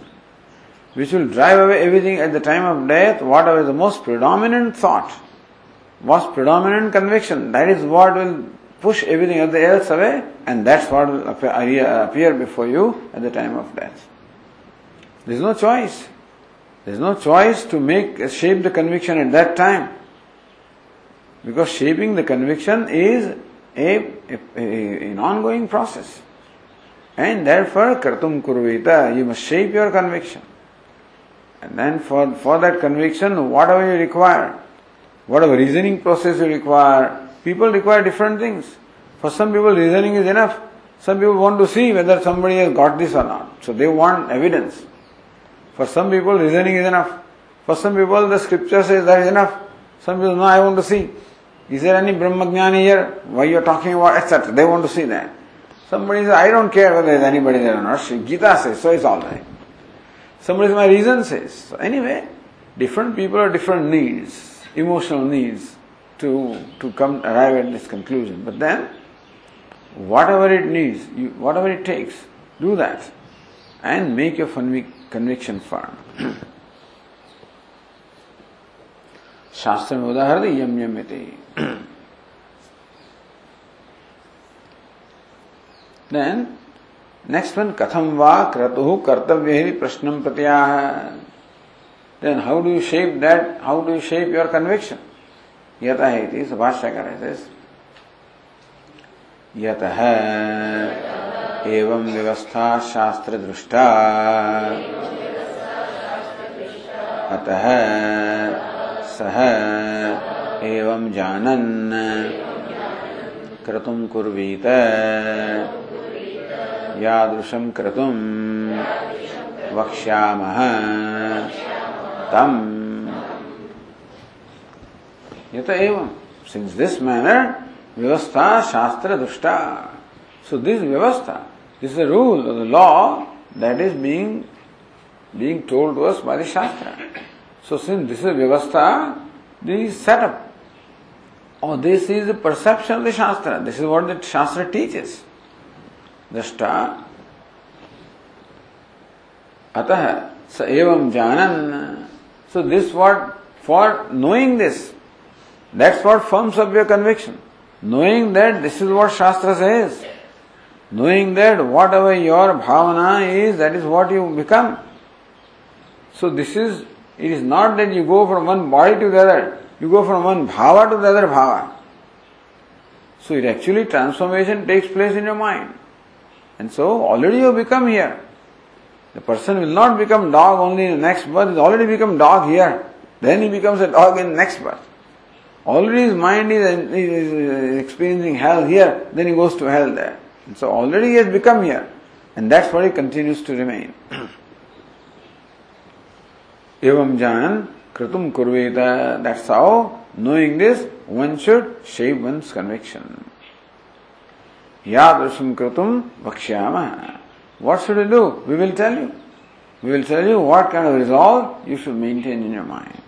Which will drive away everything at the time of death, whatever is the most predominant thought, most predominant conviction. That is what will push everything else away, and that's what will appear uh, before you at the time of death. There is no choice. There is no choice to make uh, shape the conviction at that time. Because shaping the conviction is a, a, a, an ongoing process. And therefore, kratum kurvita, you must shape your conviction. And then for, for that conviction, whatever you require, whatever reasoning process you require, people require different things. For some people, reasoning is enough. Some people want to see whether somebody has got this or not. So they want evidence. For some people, reasoning is enough. For some people, the scripture says that is enough. Some people, no, I want to see. Is there any Brahmagyani here? Why you are talking about, etc. They want to see that. Somebody says, I don't care whether there is anybody there or not. Gita says, so it's alright. Somebody says, my reason says. So anyway, different people have different needs, emotional needs to, to come arrive at this conclusion. But then, whatever it needs, you, whatever it takes, do that and make your conviction firm. शास्त्र में उदाहरण यम यम then next one कथम वा क्रतु कर्तव्य ही प्रश्न प्रत्या then how do you shape that how do you shape your conviction यथ है इति कर एवं व्यवस्था शास्त्र दृष्टा अतः सह एवं जानन् क्रतुं कुर्वीत यादृशम् क्रतुम् वक्ष्यामः। तम्। यत एव सिंस दिस मैनर व्यवस्था शास्त्र दुष्टा सो दिस व्यवस्था this a rule the law that is being being told to us by the शास्त्र सो सिंस दिस इज़ व्यवस्था दिस सेटअप और this is the perception of the शास्त्र this is what the शास्त्र teaches Drashta. Atah. So evam janan. So this what, for knowing this, that's what firms up your conviction. Knowing that this is what Shastra says. Knowing that whatever your bhavana is, that is what you become. So this is, it is not that you go from one body to the other. You go from one bhava to the other bhava. So it actually transformation takes place in your mind. And so already you become here. The person will not become dog only in the next birth, he's already become dog here. Then he becomes a dog in the next birth. Already his mind is, is experiencing hell here, then he goes to hell there. And so already he has become here. And that's why he continues to remain. Evam Jan Kratum Kurveta. That's how, knowing this, one should shape one's conviction. Yadrisham Kratum Vakshyama. What should we do? We will tell you. We will tell you what kind of resolve you should maintain in your mind.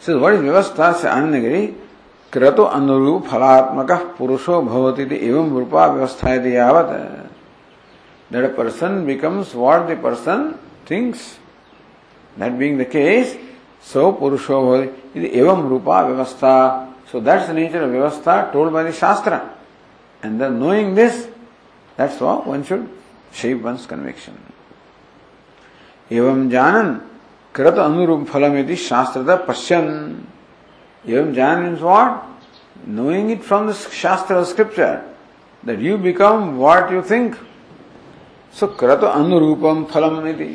So what is व्यवस्था से आनंदगिरी क्रतु अनुरूप फलात्मक पुरुषो भवती एवं रूपा व्यवस्था यदि यावत that a person becomes what the person thinks. That being the case, so Purusho is evam rupa vyavastha. So that's the nature of Vyavastha told by the Shastra. And then knowing this, that's how one should shape one's conviction. एवं जानन कृत अनुरूप फलम यदि शास्त्रता पश्यन एवं जान means what knowing it from the शास्त्र scripture that you become what you think so क्रत अनुरूपम फलम इति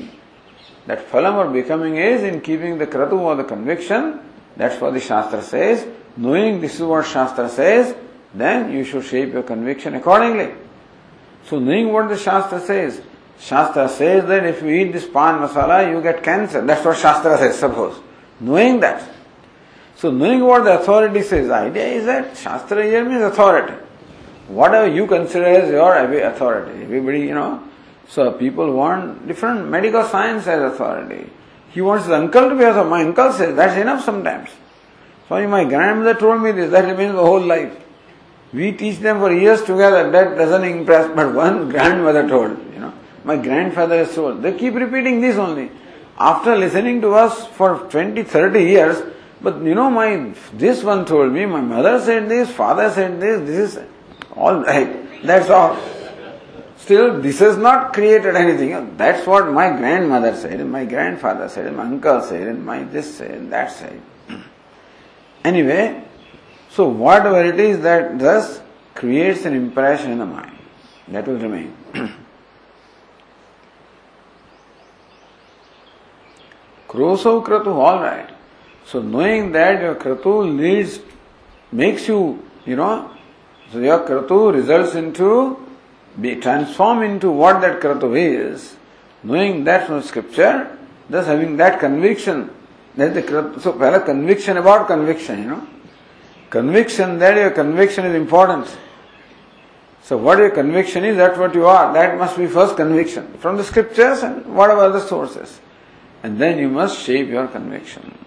दैट फलम और becoming is in keeping the क्रतु और the conviction that's for the शास्त्र says Knowing this is what Shastra says, then you should shape your conviction accordingly. So knowing what the Shastra says, Shastra says that if you eat this pan masala, you get cancer. That's what Shastra says, suppose. Knowing that. So knowing what the authority says, the idea is that Shastra here means authority. Whatever you consider as your authority. Everybody, you know, So people want different medical science as authority. He wants his uncle to be authority. My uncle says that's enough sometimes. So my grandmother told me this, that remains the whole life. We teach them for years together, that doesn't impress, but one grandmother told, you know. My grandfather is told. They keep repeating this only. After listening to us for 20, 30 years, but you know, my this one told me, my mother said this, father said this, this is all right. That's all. Still, this has not created anything. That's what my grandmother said, my grandfather said, my uncle said, my this said, that said. Anyway, so whatever it is that thus creates an impression in the mind, that will remain. Kroso kratu, all right. So knowing that your kratu leads, makes you, you know, so your kratu results into, be transformed into what that kratu is, knowing that from scripture, thus having that conviction, so a conviction about conviction, you know. Conviction, that your conviction is important. So what your conviction is, that's what you are. That must be first conviction from the scriptures and whatever other sources. And then you must shape your conviction.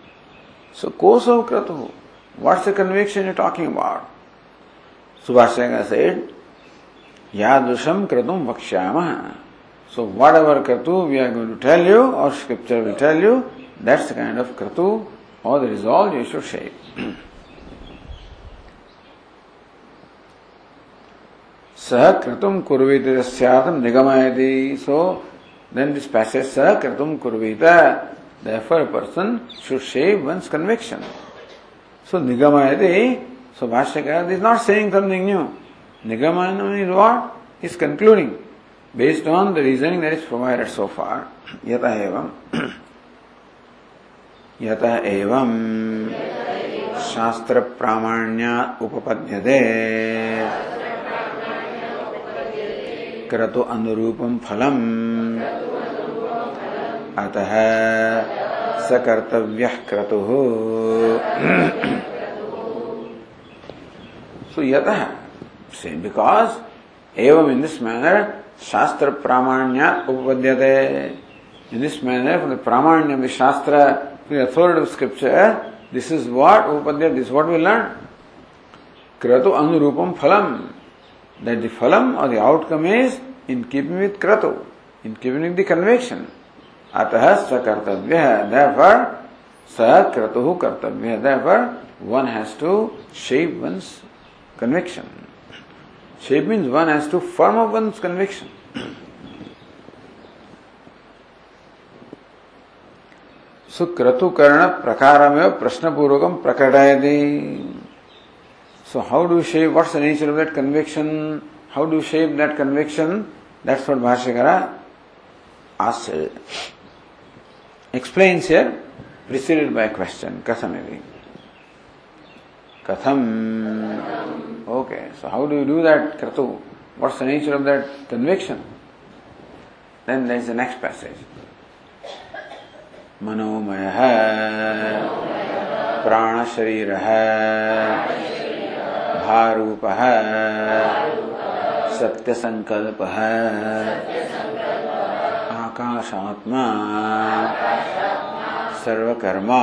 So koso kratu, what's the conviction you're talking about? Subhashanga said, Yadusham kratum vakshyamah. So whatever kratu we are going to tell you or scripture will tell you, that's the kind of kratu or the resolve you should shape. सह क्रतुम कुर्वीत निगमयति सो then this passage सह क्रतुम कुर्वीत therefore a person should shape one's conviction so nigamayati so bhashyakara is not saying something new nigamayana is what is concluding based on the reasoning that is provided so far yata evam yata evam शास्त्र प्रामाण्य उपपद्यते। क्रतु अनुरूपम फलम। अतः सकर्तव्य क्रतु। सो यत, से because एवं इन this manner शास्त्र प्रामाण्य उपपद्यते। In this manner for the प्रामाण्य of the शास्त्र authority of scripture this is what उपपद्य this what we learn क्रतु अनुरूपम फलम that the phalam or the outcome is in keeping with kratu, in keeping with the conviction. Atah sakartavya. Therefore, sa kratuhu kartavya. Therefore, one has to shape one's conviction. Shape means one has to firm up one's conviction. सुक्रतुकर्ण प्रकारमेव प्रश्नपूर्वकं प्रकटयति। So how do shape what's the nature of that conviction how do shape that conviction that's what भाष्यकर asked explains here preceded by question कथम इति कथम okay so how do you do that Kratu what's the nature of that conviction then there is the next passage मनोमय। है प्राण शरीर है भारूप। है सत्य संकल्प है आकाशात्मा। सर्वकर्मा।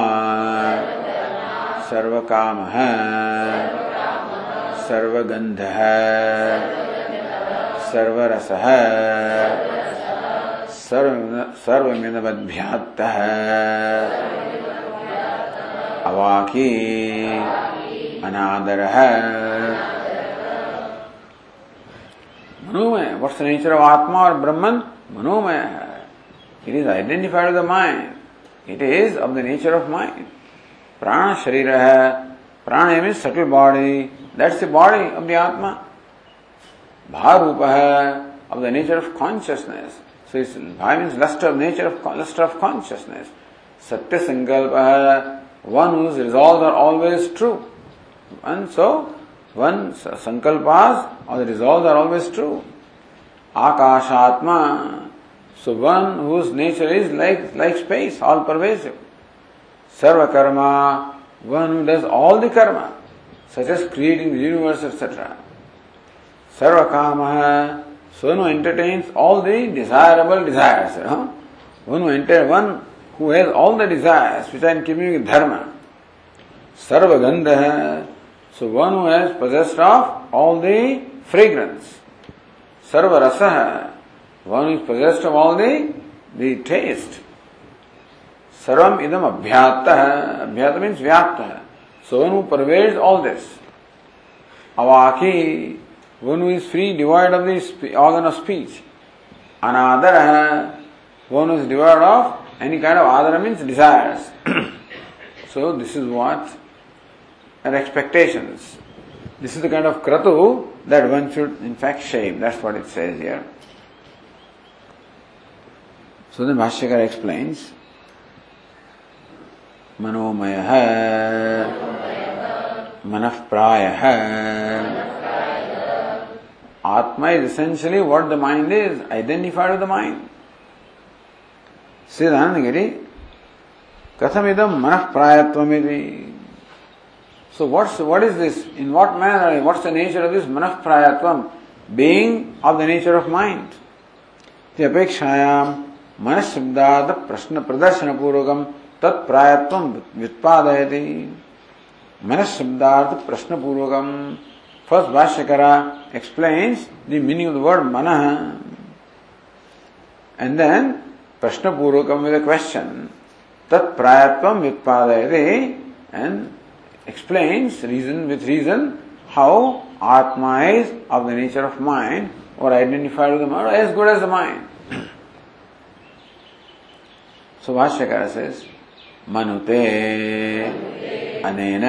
सर्वकाम। है सर्वगंध है सर्वरस। है अवाकी अनादर। है मनोमय द नेचर ऑफ़ आत्मा और ब्रह्मन मनोमय। है it is identified the mind it is of the nature of mind प्राण शरीर है। प्राण M is subtle body that's the body of the आत्मा भाव रूप है। Of the nature of consciousness So it's, I means luster of nature, of, luster of consciousness. Satya Sankalpa, one whose resolves are always true. And so, one Sankalpas or the resolves are always true. Akashatma, so one whose nature is like, like space, all pervasive. Sarva karma, one who does all the karma, such as creating the universe, etc. Sarva kama, So one who entertains all the desirable desires. Huh? One who enter, one who has all the desires which are in keeping with dharma. Sarvagandha. So one who has possessed of all the fragrance. Sarvarasa. One who is possessed of all the, the taste. Sarvam idam abhyata. Abhyata means vyapta. So one who pervades all this. Avaki. One who is free, devoid of the organ of speech. Anadara. One who is devoid of any kind of adara means desires. so this is what our expectations. This is the kind of kratu that one should in fact shame. That's what it says here. So then Bhashyakar explains मनोमय मन प्राय Atma is essentially what the mind is, identified with the mind. Siddhanagiri, Kathamidam manah prayatvam So what's, what is this? In what manner, what's the nature of this manah prayatvam? Being of the nature of mind. The apekshayam मनशब्दाद प्रश्न प्रदर्शन पूर्वकम तत्प्रायत्व व्युत्पादयति मनशब्दार्थ प्रश्न पूर्वकम first भाष्यकरा explains the meaning of the word manah and then prashna purvakam with a question tat prayatvam vyutpadayate and explains reason with reason how atma is of the nature of mind or identified with the mind or as good as the mind so Bhashyakara says मनुते अनेन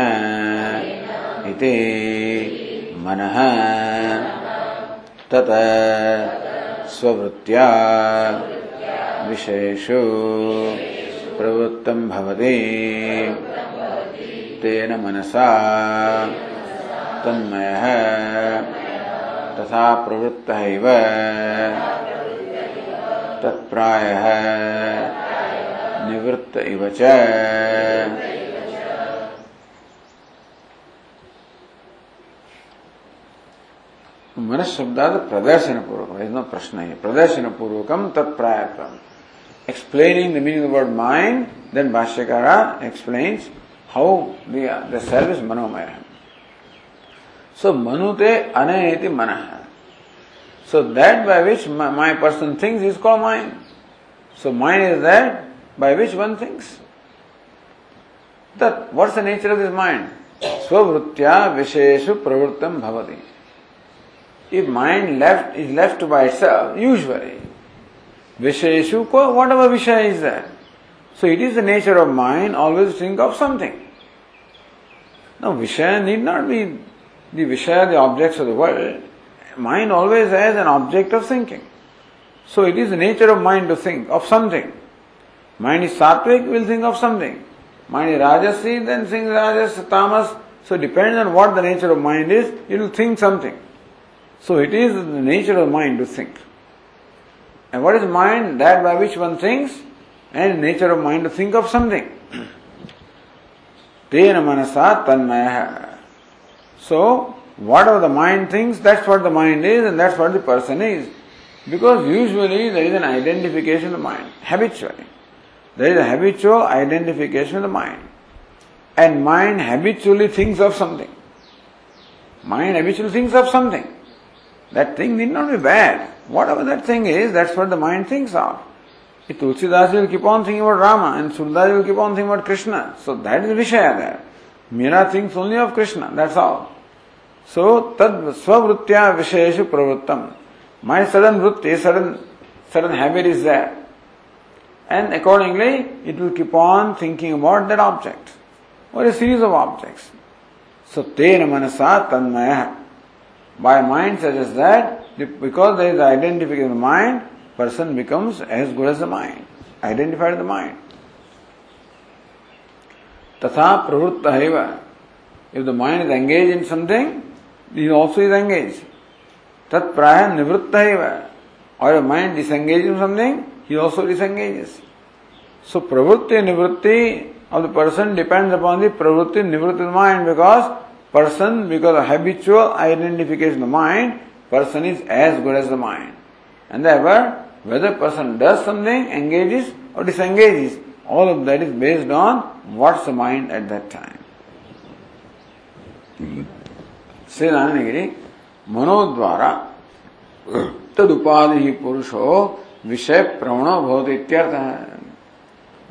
इति मनः तत स्ववृत्त्या विषयेषु प्रवृत्तं भवति। तेन मनसा तन्मयः तथा प्रवृत्तः तत्प्रायः निवृत्त इव च। मन शब्द प्रदर्शन पूर्वक प्रश्न है। प्रदर्शन पूर्वक तत्प्रायक्रम explaining the meaning word mind then भाष्यकार explain how the self is Manomay. So मनुते अनयति मन। So that by which my person things is call mind so mind is that by which one things that what's the nature of this mind स्ववृत्तिया विशेष प्रवृत्तम भवती If mind left is left by itself, usually, visheshu, whatever vishaya is there. So it is the nature of mind always think of something. Now vishaya need not be the vishaya, the objects of the world. Mind always has an object of thinking. So it is the nature of mind to think of something. Mind is sattvic, will think of something. Mind is rajasi, then think rajas, tamas. So depends on what the nature of mind is, it will think something. So it is the nature of mind to think. And what is mind? That by which one thinks, and nature of mind to think of something. So, whatever the mind thinks, that's what the mind is, and that's what the person is. Because usually there is an identification of the mind, habitually. There is a habitual identification of the mind. And mind habitually thinks of something. Mind habitually thinks of something. That thing need not be bad. Whatever that thing is, that's what the mind thinks of. If Tulsidas will keep on thinking about Rama and Surdas will keep on thinking about Krishna. So that is Vishaya there. Meera thinks only of Krishna, that's all. So, tad svavruttya vishayeshu pravrittam. My sudden vritti, sudden, sudden habit is there and accordingly it will keep on thinking about that object or a series of objects. So tena manasa tanmaya. By mind such as that, because there is identification of the mind, person becomes as good as the mind, identified the mind. Tatha pravutta If the mind is engaged in something, he also is engaged. Tat praya nivritta Or a mind disengaged from something, he also disengages. So pravritti nivritti of the person depends upon the pravritti nivritti of the mind because person, because habitual identification of the mind, person is as good as the mind. And therefore, whether person does something, engages or disengages, all of that is based on what's the mind at that time. श्रीनारायणगिरी मनोद्वारा तदुपाधि ही पुरुषो विषय प्रवणो भवति इत्यर्थ है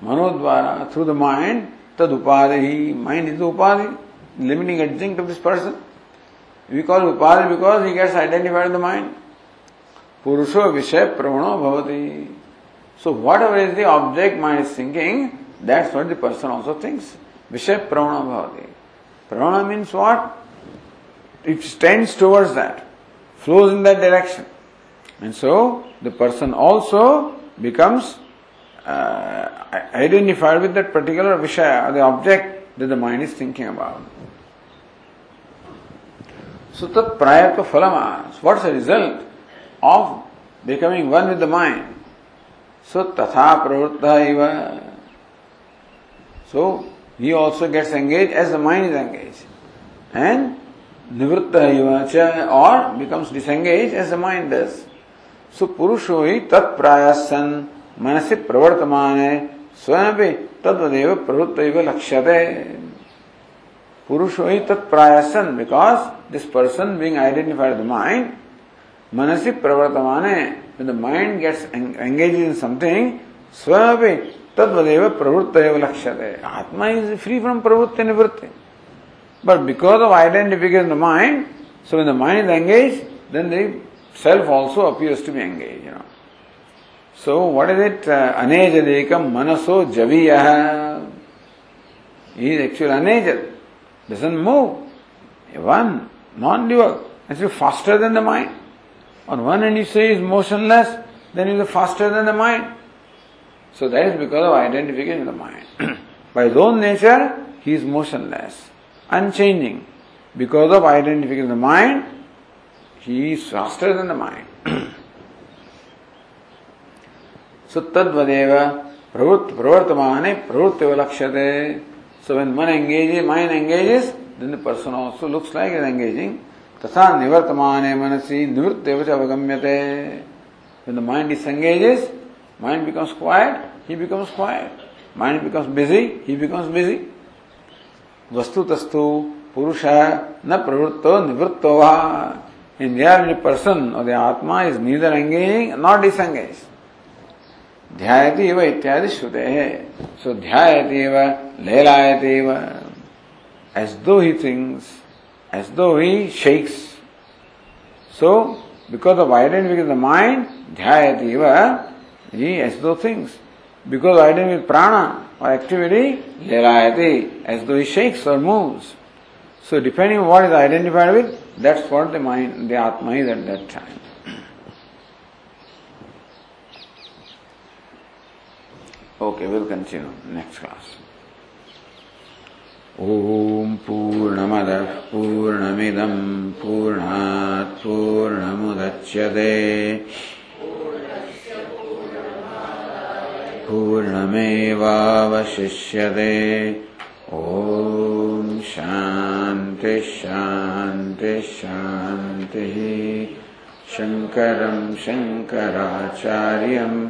मनोद्वारा through the mind तद उपाधि ही mind is उपाधि limiting instinct of this person. We call Upari because he gets identified in the mind. Purusha, Vishay Pravano Bhavati. So whatever is the object mind is thinking, that's what the person also thinks. Vishay Pravana Bhavati. Pravana means what? It tends towards that, flows in that direction. And so the person also becomes uh, identified with that particular Vishaya, the object that the mind is thinking about. So tat prayatva phalama, what's the result of becoming one with the mind? So tatha pravritta iva. So he also gets engaged as the mind is engaged. And निवृत्त और becomes disengage as the mind does so पुरुषो ही तत्प्रायसन मनसी प्रवर्तमान स्वयं भी तददेव प्रवृत्त लक्ष्यते। पुरुषो ही तत्प्रायसन because this person being identified the mind मनसी प्रवर्तमाने the mind gets engage in something स्वयं तद्वदेव प्रवृत्त लक्ष्यते। आत्मा इज़ फ्री फ्रॉम प्रवृत्ति निवृत्ति। But because of identification the mind so in the mind engage then the self also appears to be engage So what is it? Anejadekam manaso javiya. He is actually anejad, doesn't move. One, non-dual, actually faster than the mind. On one hand you say is motionless, then he is faster than the mind. So that is because of identification of the mind. By his own nature, he is motionless unchanging. Because of identification of the mind, he is faster than the mind. सुतद्वदेव प्रवृत्त प्रवर्तमान प्रवृत्ति लक्ष्यते So when one engages, mind engages, then the person also looks like is engaging. Tata nivartamane manasi nivrttevacha avagamyate. When the mind disengages, mind becomes quiet, he becomes quiet. Mind becomes busy, he becomes busy. Vastu tastu purusha na pravritto nivrtto va. In reality, person or the atma is neither engaging nor disengaged. व इत्यादि श्रुते है सो ध्यायति व लेलायति व as though he thinks, as though he shakes. So, because of identity with the mind, dhyayati va, he as though thinks. Because of identity with prana, or activity, lerayati, as though he shakes or moves. So depending on what is identified with, that's what the mind, the Atma is at that time. Okay, we'll continue. Next class. ॐ पूर्णमदः पूर्णमिदं पूर्णात् पूर्णमुदच्यते। पूर्णमेवावशिष्यते। ॐ शान्ति शान्ति शान्तिः। शङ्करं शङ्कराचार्यं